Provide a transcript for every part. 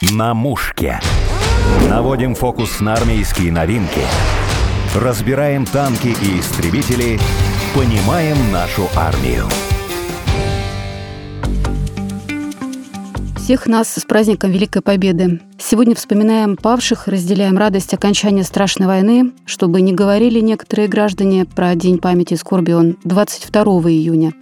На мушке. Наводим фокус на армейские новинки. Разбираем танки и истребители. Понимаем нашу армию. Всех нас с праздником Великой Победы. Сегодня вспоминаем павших, разделяем радость окончания страшной войны, чтобы не говорили некоторые граждане про День памяти и скорби он 22 июня.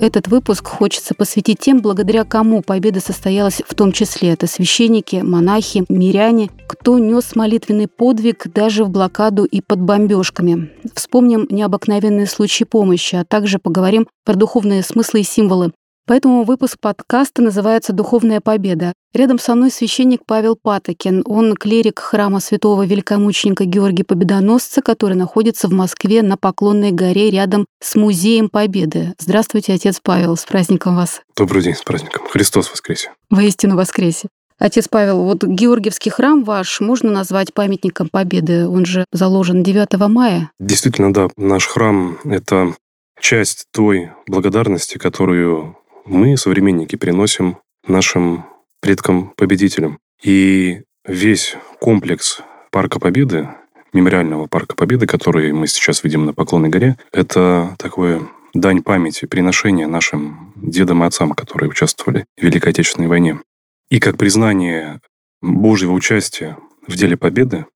Этот выпуск хочется посвятить тем, благодаря кому победа состоялась в том числе. Это священники, монахи, миряне, кто нес молитвенный подвиг даже в блокаду и под бомбежками. Вспомним необыкновенные случаи помощи, а также поговорим про духовные смыслы и символы. Поэтому выпуск подкаста называется «Духовная победа». Рядом со мной священник Павел Патокин. Он клирик храма святого великомученика Георгия Победоносца, который находится в Москве на Поклонной горе рядом с Музеем Победы. Здравствуйте, отец Павел, с праздником вас. Добрый день, с праздником. Христос воскресе. Воистину воскресе. Отец Павел, вот Георгиевский храм ваш можно назвать памятником Победы? Он же заложен 9 мая. Действительно, да. Наш храм — это часть той благодарности, которую мы, современники, приносим нашим предкам-победителям. И весь комплекс Парка Победы, мемориального Парка Победы, который мы сейчас видим на Поклонной горе, это такое дань памяти, приношение нашим дедам и отцам, которые участвовали в Великой Отечественной войне. И как признание Божьего участия в деле победы,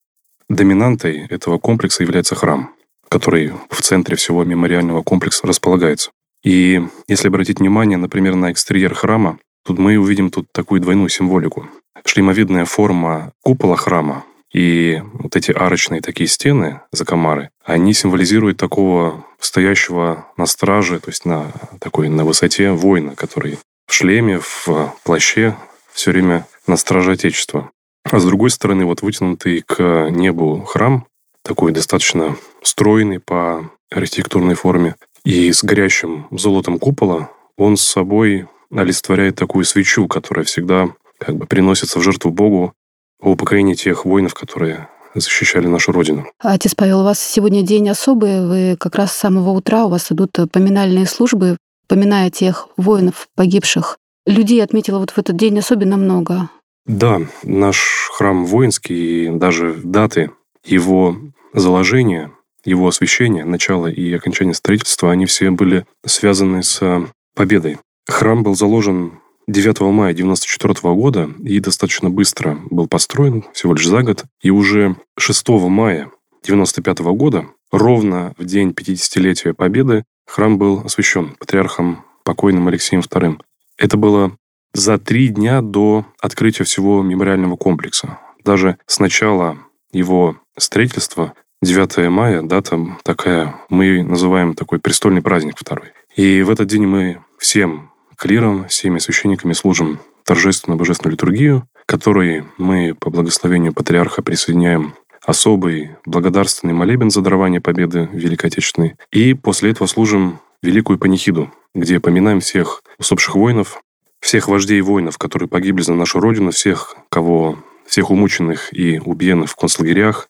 доминантой этого комплекса является храм, который в центре всего мемориального комплекса располагается. И если обратить внимание, например, на экстерьер храма, тут мы увидим тут такую двойную символику. Шлемовидная форма купола храма и вот эти арочные такие стены, закомары, они символизируют такого стоящего на страже, то есть на такой на высоте воина, который в шлеме, в плаще все время на страже Отечества. А с другой стороны, вот вытянутый к небу храм, такой достаточно стройный по архитектурной форме, и с горящим золотом купола он с собой олицетворяет такую свечу, которая всегда как бы приносится в жертву Богу во упокоении тех воинов, которые защищали нашу Родину. Отец Павел, у вас сегодня день особый. Вы как раз с самого утра, у вас идут поминальные службы, поминая тех воинов, погибших. Людей отметила вот в этот день особенно много. Да, наш храм воинский, и даже даты его заложения его освящение, начало и окончание строительства, они все были связаны с э, победой. Храм был заложен 9 мая 1994 года и достаточно быстро был построен, всего лишь за год. И уже 6 мая 1995 года, ровно в день 50-летия Победы, храм был освящен патриархом покойным Алексеем II. Это было за три дня до открытия всего мемориального комплекса. Даже с начала его строительства 9 мая, дата такая, мы называем такой престольный праздник второй. И в этот день мы всем клиром, всеми священниками служим торжественную божественную литургию, которой мы по благословению патриарха присоединяем особый благодарственный молебен за дарование победы Великой Отечественной. И после этого служим Великую Панихиду, где поминаем всех усопших воинов, всех вождей воинов, которые погибли за нашу Родину, всех, кого всех умученных и убиенных в концлагерях,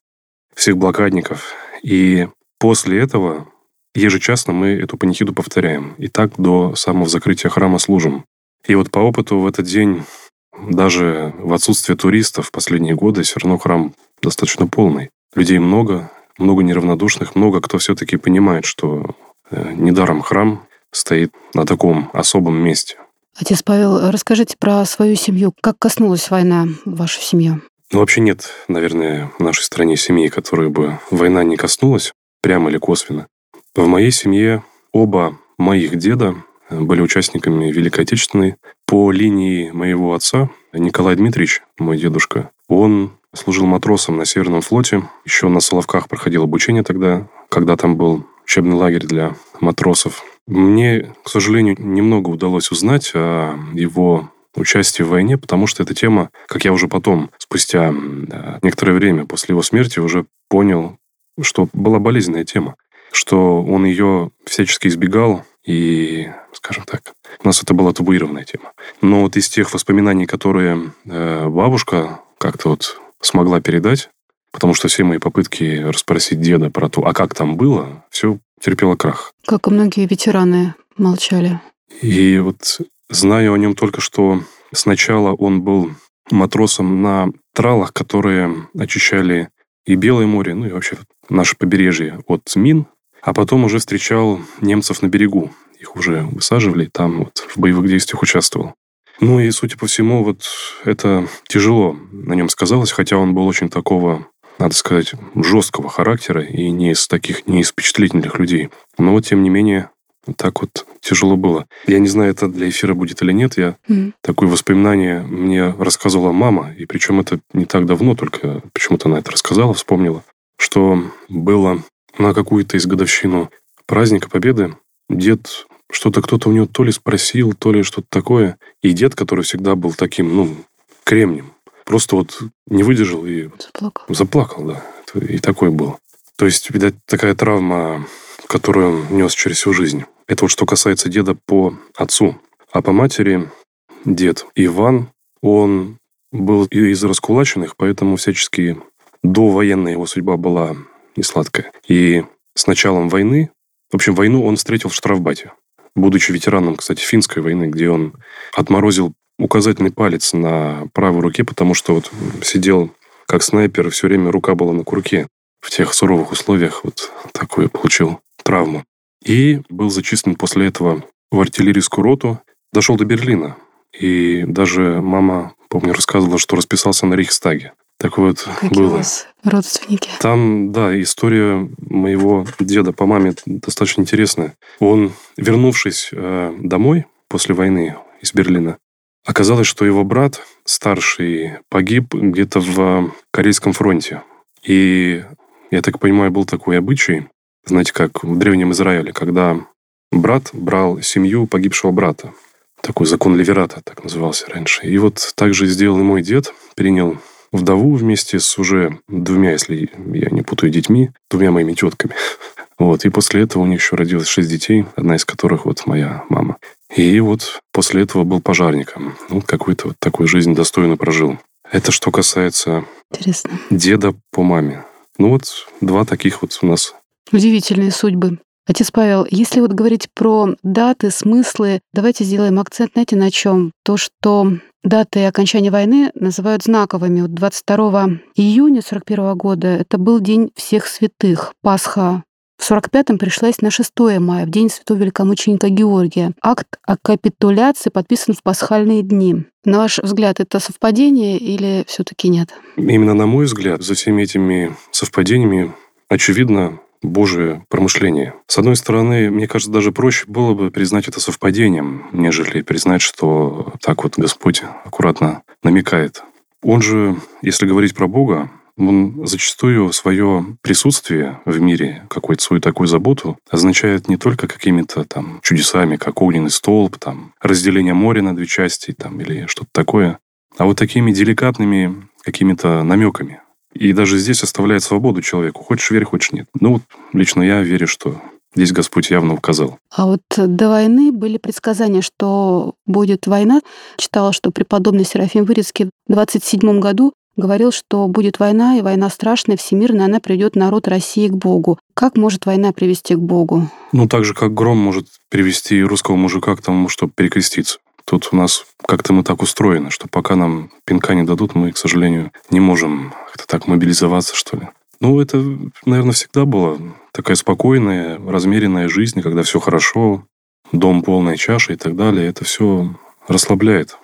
всех блокадников. И после этого ежечасно мы эту панихиду повторяем. И так до самого закрытия храма служим. И вот по опыту в этот день, даже в отсутствие туристов в последние годы, все равно храм достаточно полный. Людей много, много неравнодушных, много кто все-таки понимает, что э, недаром храм стоит на таком особом месте. Отец Павел, расскажите про свою семью. Как коснулась война вашу семью? Ну, вообще нет, наверное, в нашей стране семьи, которой бы война не коснулась, прямо или косвенно. В моей семье оба моих деда были участниками Великой Отечественной. По линии моего отца, Николай Дмитриевич, мой дедушка, он служил матросом на Северном флоте. Еще на Соловках проходил обучение тогда, когда там был учебный лагерь для матросов. Мне, к сожалению, немного удалось узнать о его участие в войне, потому что эта тема, как я уже потом, спустя некоторое время после его смерти, уже понял, что была болезненная тема, что он ее всячески избегал, и, скажем так, у нас это была табуированная тема. Но вот из тех воспоминаний, которые э, бабушка как-то вот смогла передать, потому что все мои попытки расспросить деда про то, а как там было, все терпело крах. Как и многие ветераны молчали. И вот Знаю о нем только, что сначала он был матросом на тралах, которые очищали и Белое море, ну и вообще наше побережье от мин, а потом уже встречал немцев на берегу. Их уже высаживали, там вот в боевых действиях участвовал. Ну и, судя по всему, вот это тяжело на нем сказалось, хотя он был очень такого, надо сказать, жесткого характера и не из таких, не из впечатлительных людей. Но вот, тем не менее, так вот тяжело было. Я не знаю, это для эфира будет или нет. Я mm. такое воспоминание мне рассказывала мама, и причем это не так давно, только почему-то она это рассказала, вспомнила, что было на какую-то из годовщину праздника Победы дед что-то кто-то у него то ли спросил, то ли что-то такое. И дед, который всегда был таким, ну, кремнем, просто вот не выдержал и... Заплакал. Заплакал, да. И такой был. То есть, видать, такая травма, которую он нес через всю жизнь. Это вот что касается деда по отцу. А по матери дед Иван, он был из раскулаченных, поэтому всячески довоенная его судьба была не сладкая. И с началом войны, в общем, войну он встретил в штрафбате будучи ветераном, кстати, финской войны, где он отморозил указательный палец на правой руке, потому что вот сидел как снайпер, все время рука была на курке. В тех суровых условиях вот такую получил травму. И был зачислен после этого в артиллерийскую роту. Дошел до Берлина. И даже мама, помню, рассказывала, что расписался на Рейхстаге. Так вот Какие было. у вас родственники? Там, да, история моего деда по маме достаточно интересная. Он, вернувшись э, домой после войны из Берлина, оказалось, что его брат старший погиб где-то в Корейском фронте. И, я так понимаю, был такой обычай, знаете, как в Древнем Израиле, когда брат брал семью погибшего брата. Такой закон Леверата, так назывался раньше. И вот так же сделал и мой дед, принял вдову вместе с уже двумя, если я не путаю, детьми, двумя моими тетками. Вот. И после этого у них еще родилось шесть детей, одна из которых вот моя мама. И вот после этого был пожарником. Ну, какую-то вот такую жизнь достойно прожил. Это что касается Интересно. деда по маме. Ну вот два таких вот у нас. Удивительные судьбы. Отец Павел, если вот говорить про даты, смыслы, давайте сделаем акцент, знаете, на чем? То, что даты окончания войны называют знаковыми. Вот 22 июня 41 года это был День всех святых, Пасха. В 45-м пришлась на 6 мая, в день святого великомученика Георгия. Акт о капитуляции подписан в пасхальные дни. На ваш взгляд, это совпадение или все таки нет? Именно на мой взгляд, за всеми этими совпадениями очевидно Божие промышление. С одной стороны, мне кажется, даже проще было бы признать это совпадением, нежели признать, что так вот Господь аккуратно намекает. Он же, если говорить про Бога, он зачастую свое присутствие в мире, какую-то свою такую заботу, означает не только какими-то там чудесами, как огненный столб, там, разделение моря на две части там, или что-то такое, а вот такими деликатными какими-то намеками. И даже здесь оставляет свободу человеку. Хочешь верь, хочешь нет. Ну вот лично я верю, что здесь Господь явно указал. А вот до войны были предсказания, что будет война. Читала, что преподобный Серафим Вырицкий в 27 году говорил, что будет война, и война страшная, всемирная, она приведет народ России к Богу. Как может война привести к Богу? Ну, так же, как гром может привести русского мужика к тому, чтобы перекреститься. Тут у нас как-то мы так устроены, что пока нам пинка не дадут, мы, к сожалению, не можем как-то так мобилизоваться, что ли. Ну, это, наверное, всегда была такая спокойная, размеренная жизнь, когда все хорошо, дом полная чаша и так далее. Это все расслабляет.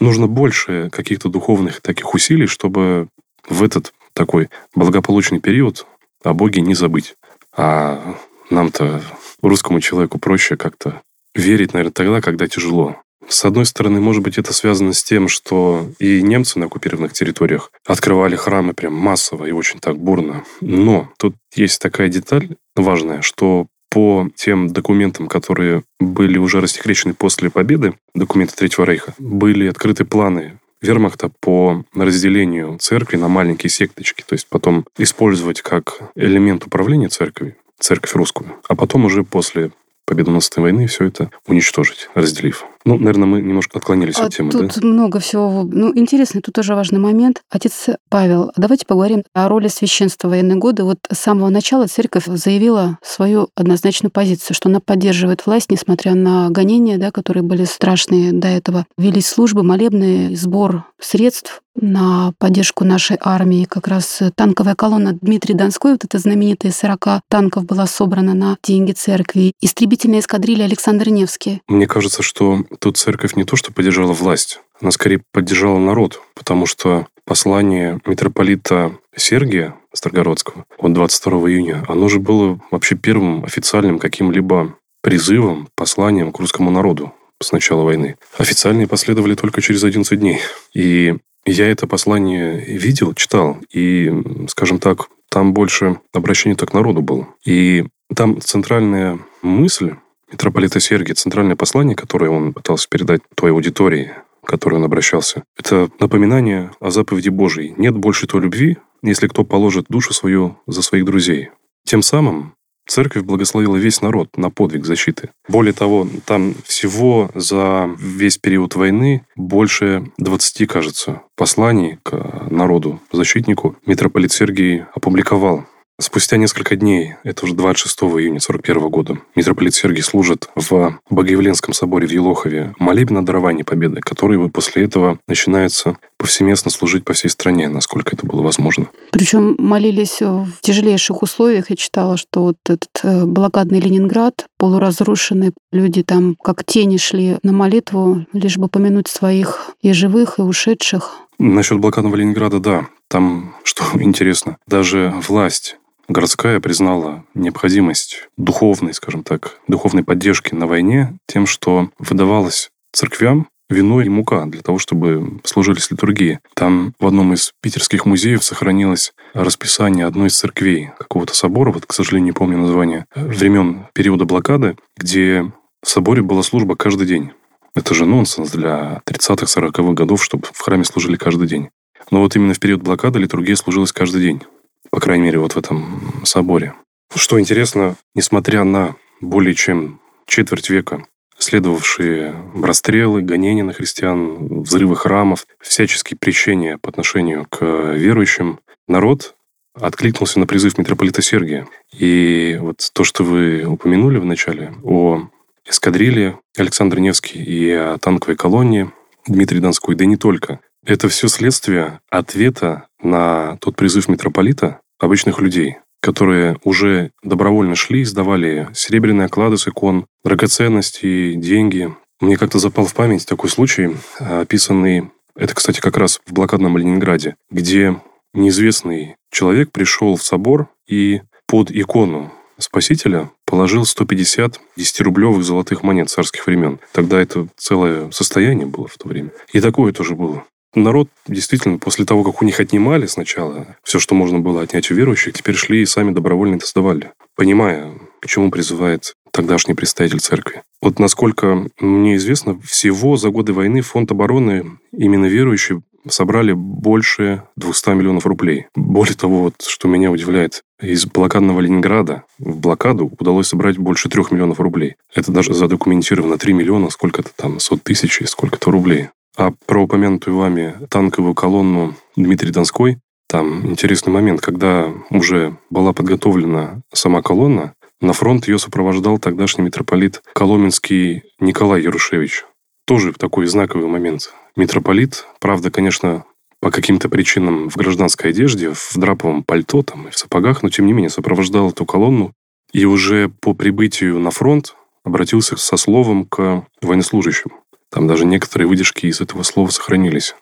Нужно больше каких-то духовных таких усилий, чтобы в этот такой благополучный период о Боге не забыть. А нам-то, русскому человеку, проще как-то верить, наверное, тогда, когда тяжело. С одной стороны, может быть, это связано с тем, что и немцы на оккупированных территориях открывали храмы прям массово и очень так бурно. Но тут есть такая деталь важная, что по тем документам, которые были уже рассекречены после победы, документы Третьего Рейха, были открыты планы вермахта по разделению церкви на маленькие секточки, то есть потом использовать как элемент управления церковью, церковь русскую, а потом уже после победоносной войны все это уничтожить, разделив. Ну, наверное, мы немножко отклонились а от темы, тут да? много всего. Ну, интересный, тут тоже важный момент. Отец Павел, давайте поговорим о роли священства в военные годы. Вот с самого начала церковь заявила свою однозначную позицию, что она поддерживает власть, несмотря на гонения, да, которые были страшные до этого. Велись службы, молебные, сбор средств на поддержку нашей армии. Как раз танковая колонна Дмитрий Донской, вот эта знаменитая 40 танков была собрана на деньги церкви. Истребительная эскадрилья Александр Невский. Мне кажется, что тут церковь не то, что поддержала власть, она скорее поддержала народ, потому что послание митрополита Сергия Старгородского от 22 июня, оно же было вообще первым официальным каким-либо призывом, посланием к русскому народу с начала войны. Официальные последовали только через 11 дней. И я это послание видел, читал, и, скажем так, там больше обращение так к народу было. И там центральная мысль митрополита Сергия, центральное послание, которое он пытался передать той аудитории, к которой он обращался, это напоминание о заповеди Божией. Нет больше той любви, если кто положит душу свою за своих друзей. Тем самым Церковь благословила весь народ на подвиг защиты. Более того, там всего за весь период войны больше 20, кажется, посланий к народу, защитнику митрополит Сергий опубликовал. Спустя несколько дней, это уже 26 июня 41 года, митрополит Сергий служит в Богоявленском соборе в Елохове молебен о даровании победы, который после этого начинается повсеместно служить по всей стране, насколько это было возможно. Причем молились в тяжелейших условиях. Я читала, что вот этот э, блокадный Ленинград, полуразрушенный, люди там как тени шли на молитву, лишь бы помянуть своих и живых, и ушедших. Насчет блокадного Ленинграда, да. Там, что интересно, даже власть городская признала необходимость духовной, скажем так, духовной поддержки на войне тем, что выдавалось церквям вино и мука для того, чтобы служились литургии. Там в одном из питерских музеев сохранилось расписание одной из церквей какого-то собора, вот, к сожалению, не помню название, времен периода блокады, где в соборе была служба каждый день. Это же нонсенс для 30-х, 40-х годов, чтобы в храме служили каждый день. Но вот именно в период блокады литургия служилась каждый день. По крайней мере, вот в этом соборе. Что интересно, несмотря на более чем четверть века следовавшие расстрелы, гонения на христиан, взрывы храмов, всяческие прещения по отношению к верующим, народ откликнулся на призыв митрополита Сергия. И вот то, что вы упомянули в начале о эскадрилье Александр Невский и о танковой колонне Дмитрий Донской, да и не только. Это все следствие ответа на тот призыв митрополита обычных людей, которые уже добровольно шли, сдавали серебряные оклады с икон, драгоценности, деньги. Мне как-то запал в память такой случай, описанный, это, кстати, как раз в блокадном Ленинграде, где неизвестный человек пришел в собор и под икону Спасителя положил 150 10-рублевых золотых монет царских времен. Тогда это целое состояние было в то время. И такое тоже было. Народ действительно после того, как у них отнимали сначала все, что можно было отнять у верующих, теперь шли и сами добровольно это сдавали, понимая, к чему призывает тогдашний представитель церкви. Вот насколько мне известно, всего за годы войны фонд обороны именно верующие собрали больше 200 миллионов рублей. Более того, вот, что меня удивляет, из блокадного Ленинграда в блокаду удалось собрать больше 3 миллионов рублей. Это даже задокументировано 3 миллиона, сколько-то там, сот тысяч и сколько-то рублей. А про упомянутую вами танковую колонну Дмитрий Донской, там интересный момент, когда уже была подготовлена сама колонна, на фронт ее сопровождал тогдашний митрополит Коломенский Николай Ярушевич. Тоже такой знаковый момент. Митрополит, правда, конечно, по каким-то причинам в гражданской одежде, в драповом пальто там, и в сапогах, но тем не менее сопровождал эту колонну. И уже по прибытию на фронт обратился со словом к военнослужащим. Там даже некоторые выдержки из этого слова сохранились.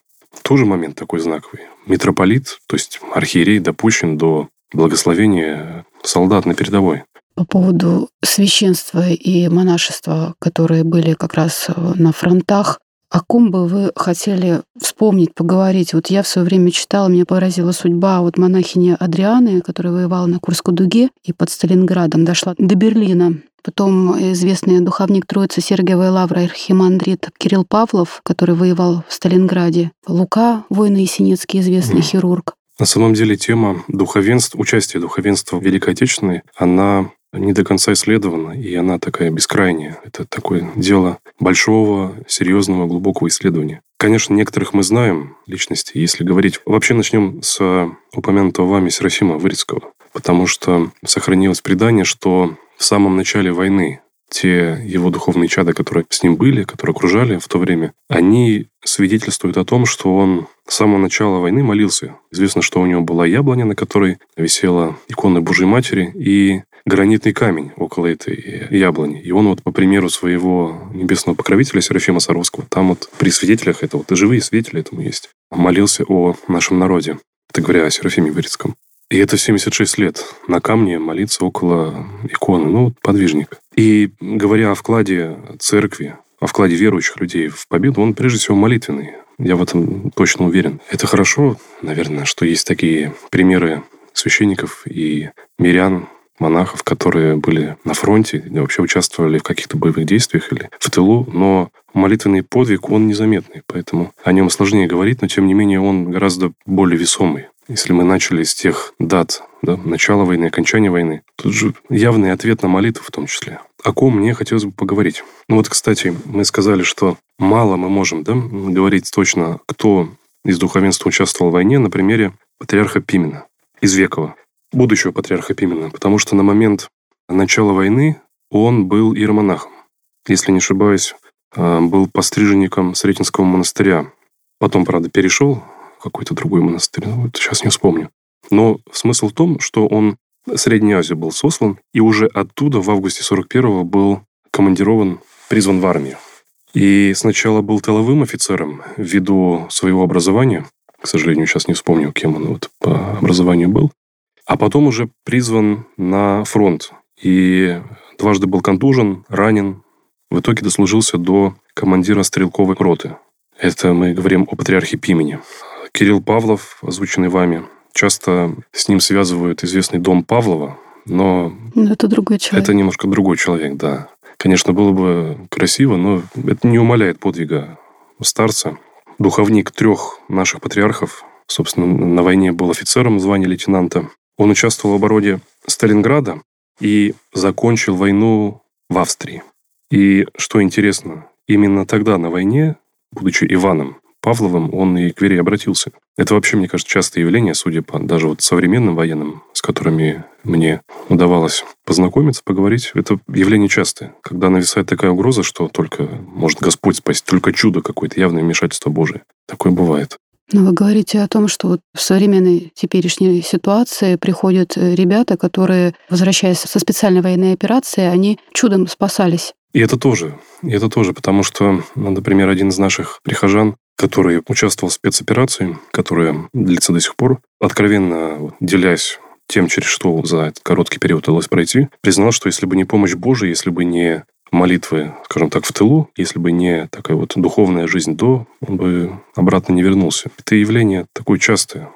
Тоже момент такой знаковый. Митрополит, то есть архиерей, допущен до благословения солдат на передовой. По поводу священства и монашества, которые были как раз на фронтах, о ком бы вы хотели вспомнить, поговорить? Вот я в свое время читала, меня поразила судьба вот монахини Адрианы, которая воевала на Курской дуге и под Сталинградом дошла до Берлина. Потом известный духовник Троицы Сергиевой Лавры архимандрит Кирилл Павлов, который воевал в Сталинграде. Лука, воин Есенинский, известный хирург. На самом деле тема духовенства, участия духовенства в Великой Отечественной, она не до конца исследована, и она такая бескрайняя. Это такое дело большого, серьезного, глубокого исследования. Конечно, некоторых мы знаем личности, если говорить. Вообще начнем с упомянутого вами Серафима Вырицкого, потому что сохранилось предание, что в самом начале войны те его духовные чады, которые с ним были, которые окружали в то время, они свидетельствуют о том, что он с самого начала войны молился. Известно, что у него была яблоня, на которой висела икона Божьей Матери, и гранитный камень около этой яблони. И он вот по примеру своего небесного покровителя Серафима Саровского, там вот при свидетелях этого, вот и живые свидетели этому есть, молился о нашем народе. Это говоря о Серафиме Верицком. И это 76 лет на камне молиться около иконы, ну, подвижник. И говоря о вкладе церкви, о вкладе верующих людей в победу, он прежде всего молитвенный. Я в этом точно уверен. Это хорошо, наверное, что есть такие примеры священников и мирян, монахов, которые были на фронте, вообще участвовали в каких-то боевых действиях или в тылу, но молитвенный подвиг, он незаметный, поэтому о нем сложнее говорить, но тем не менее он гораздо более весомый. Если мы начали с тех дат, да, начала войны, окончания войны, тут же явный ответ на молитву в том числе. О ком мне хотелось бы поговорить. Ну вот, кстати, мы сказали, что мало мы можем да, говорить точно, кто из духовенства участвовал в войне на примере патриарха Пимена из Векова, будущего патриарха Пимена, потому что на момент начала войны он был иеромонахом. Если не ошибаюсь, а, был постриженником Сретенского монастыря. Потом, правда, перешел какой-то другой монастырь. Ну, вот сейчас не вспомню. Но смысл в том, что он в Среднюю Азию был сослан, и уже оттуда в августе 41-го был командирован, призван в армию. И сначала был тыловым офицером ввиду своего образования. К сожалению, сейчас не вспомню, кем он вот по образованию был. А потом уже призван на фронт. И дважды был контужен, ранен. В итоге дослужился до командира стрелковой роты. Это мы говорим о патриархе Пимене. Кирилл Павлов, озвученный вами, часто с ним связывают известный дом Павлова, но... Но это другой человек. Это немножко другой человек, да. Конечно, было бы красиво, но это не умаляет подвига старца. Духовник трех наших патриархов, собственно, на войне был офицером звания лейтенанта. Он участвовал в обороне Сталинграда и закончил войну в Австрии. И что интересно, именно тогда на войне, будучи Иваном, Павловым он и к вере обратился. Это вообще, мне кажется, частое явление, судя по даже вот современным военным, с которыми мне удавалось познакомиться, поговорить. Это явление частое, когда нависает такая угроза, что только может Господь спасти, только чудо какое-то, явное вмешательство Божие. Такое бывает. Но вы говорите о том, что вот в современной теперешней ситуации приходят э, ребята, которые, возвращаясь со специальной военной операции, они чудом спасались. И это тоже. И это тоже, потому что, ну, например, один из наших прихожан который участвовал в спецоперации, которая длится до сих пор, откровенно делясь тем, через что за этот короткий период удалось пройти, признал, что если бы не помощь Божия, если бы не молитвы, скажем так, в тылу, если бы не такая вот духовная жизнь до, он бы обратно не вернулся. Это явление такое частое.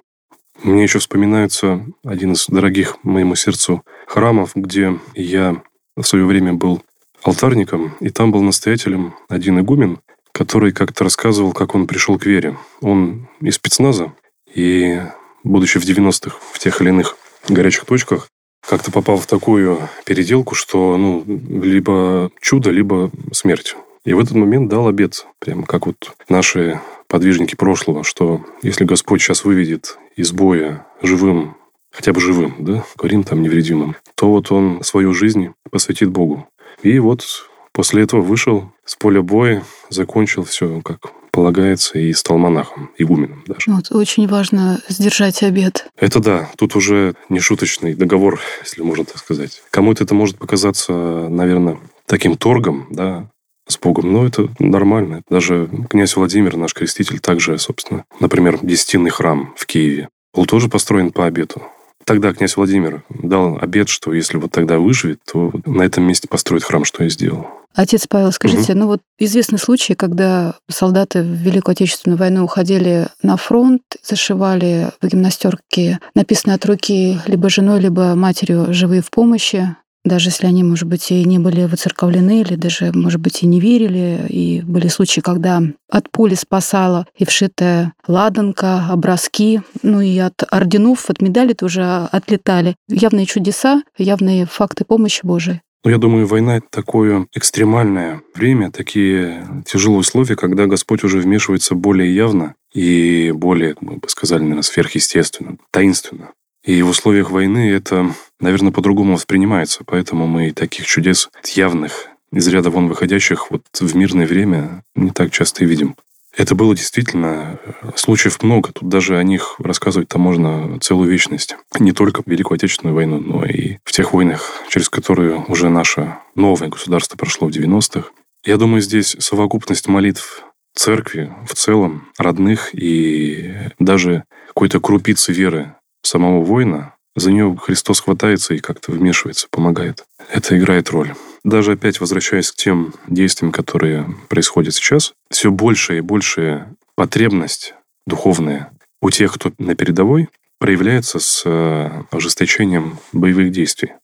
Мне еще вспоминается один из дорогих моему сердцу храмов, где я в свое время был алтарником, и там был настоятелем один игумен, который как-то рассказывал, как он пришел к вере. Он из спецназа, и, будучи в 90-х в тех или иных горячих точках, как-то попал в такую переделку, что ну, либо чудо, либо смерть. И в этот момент дал обед, прямо как вот наши подвижники прошлого, что если Господь сейчас выведет из боя живым, хотя бы живым, да, говорим там невредимым, то вот он свою жизнь посвятит Богу. И вот После этого вышел с поля боя, закончил все как полагается и стал монахом, игуменом даже. Вот, очень важно сдержать обед. Это да, тут уже не шуточный договор, если можно так сказать. Кому-то это может показаться, наверное, таким торгом, да, с Богом, но это нормально. Даже князь Владимир, наш креститель, также, собственно, например, десятинный храм в Киеве, был тоже построен по обету. Тогда князь Владимир дал обет, что если вот тогда выживет, то на этом месте построит храм, что я сделал. Отец Павел, скажите, угу. ну вот известный случай, когда солдаты в Великую Отечественную войну уходили на фронт, зашивали в гимнастерке, написанное от руки либо женой, либо матерью «живые в помощи», даже если они, может быть, и не были выцерковлены, или даже, может быть, и не верили. И были случаи, когда от пули спасала и вшитая ладанка, образки, ну и от орденов, от медалей тоже отлетали. Явные чудеса, явные факты помощи Божией. Ну, я думаю, война — это такое экстремальное время, такие тяжелые условия, когда Господь уже вмешивается более явно и более, мы бы сказали, наверное, сверхъестественно, таинственно. И в условиях войны это, наверное, по-другому воспринимается. Поэтому мы таких чудес явных, из ряда вон выходящих вот в мирное время не так часто и видим. Это было действительно случаев много. Тут даже о них рассказывать-то можно целую вечность. Не только Великую Отечественную войну, но и в тех войнах, через которые уже наше новое государство прошло в 90-х. Я думаю, здесь совокупность молитв церкви в целом, родных и даже какой-то крупицы веры самого воина, за нее Христос хватается и как-то вмешивается, помогает. Это играет роль. Даже опять возвращаясь к тем действиям, которые происходят сейчас, все больше и больше потребность духовная у тех, кто на передовой, проявляется с э, ожесточением боевых действий.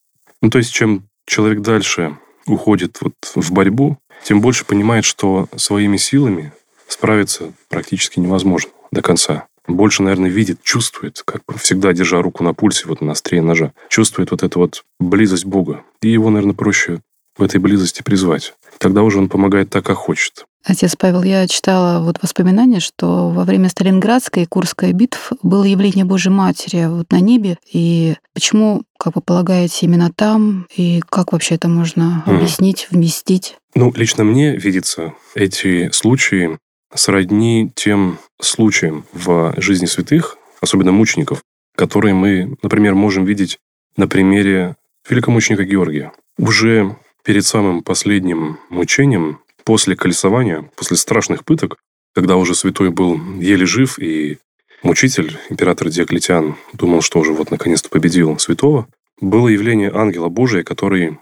Ну, то есть, чем человек дальше уходит вот в борьбу, тем больше понимает, что своими силами справиться практически невозможно до конца больше, наверное, видит, чувствует, как всегда держа руку на пульсе, вот на острие ножа, чувствует вот эту вот близость Бога. И его, наверное, проще в этой близости призвать. Тогда уже он помогает так, как хочет. Отец Павел, я читала вот воспоминания, что во время Сталинградской и Курской битв было явление Божьей Матери вот на небе. И почему, как вы полагаете, именно там? И как вообще это можно объяснить, вместить? Ну, лично мне видится эти случаи сродни тем случаям в жизни святых, особенно мучеников, которые мы, например, можем видеть на примере великомученика Георгия. Уже перед самым последним мучением, после колесования, после страшных пыток, когда уже святой был еле жив, и мучитель, император Диоклетиан, думал, что уже вот наконец-то победил святого, было явление ангела Божия, который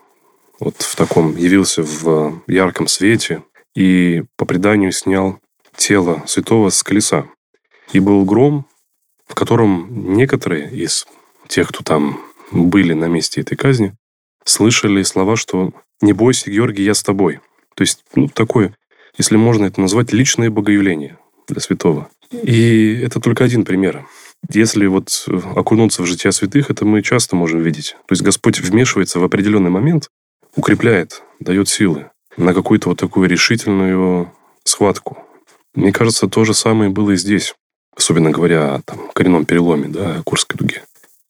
вот в таком явился в ярком свете и по преданию снял тело святого с колеса. И был гром, в котором некоторые из тех, кто там были на месте этой казни, слышали слова, что «Не бойся, Георгий, я с тобой». То есть, ну, такое, если можно это назвать, личное богоявление для святого. И это только один пример. Если вот окунуться в жития святых, это мы часто можем видеть. То есть Господь вмешивается в определенный момент, укрепляет, дает силы на какую-то вот такую решительную схватку. Мне кажется, то же самое было и здесь. Особенно говоря о там, коренном переломе, да, Курской дуге.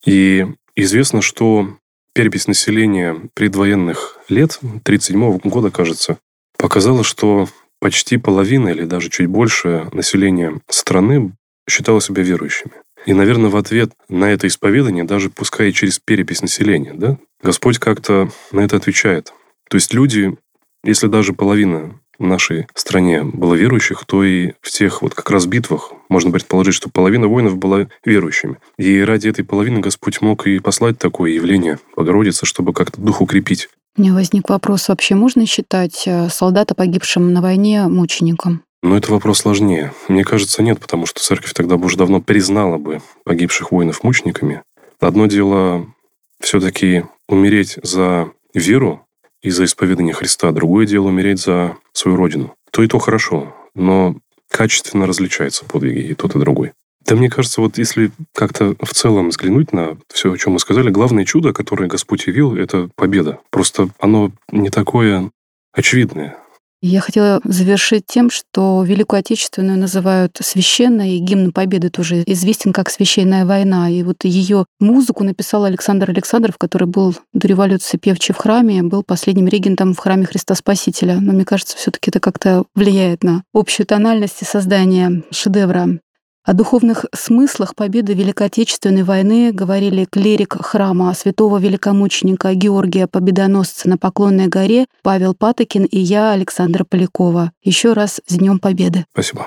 И известно, что перепись населения предвоенных лет, 1937 года, кажется, показала, что почти половина или даже чуть больше населения страны считала себя верующими. И, наверное, в ответ на это исповедание, даже пускай через перепись населения, да, Господь как-то на это отвечает. То есть люди, если даже половина в нашей стране было верующих, то и в тех вот как раз битвах можно предположить, что половина воинов была верующими. И ради этой половины Господь мог и послать такое явление Богородицы, чтобы как-то дух укрепить. У меня возник вопрос, вообще можно считать э, солдата, погибшим на войне, мучеником? Но это вопрос сложнее. Мне кажется, нет, потому что церковь тогда бы уже давно признала бы погибших воинов мучениками. Одно дело все-таки умереть за веру, и за исповедание Христа. Другое дело умереть за свою родину. То и то хорошо, но качественно различаются подвиги и тот, и другой. Да мне кажется, вот если как-то в целом взглянуть на все, о чем мы сказали, главное чудо, которое Господь явил, это победа. Просто оно не такое очевидное. Я хотела завершить тем, что Великую Отечественную называют священной, и гимн Победы тоже известен как «Священная война». И вот ее музыку написал Александр Александров, который был до революции певчий в храме, был последним регентом в храме Христа Спасителя. Но мне кажется, все таки это как-то влияет на общую тональность и создание шедевра. О духовных смыслах победы Великой Отечественной войны говорили клирик храма святого великомученика Георгия Победоносца на Поклонной горе Павел Патокин и я, Александра Полякова. Еще раз с Днем Победы. Спасибо.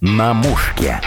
На мушке.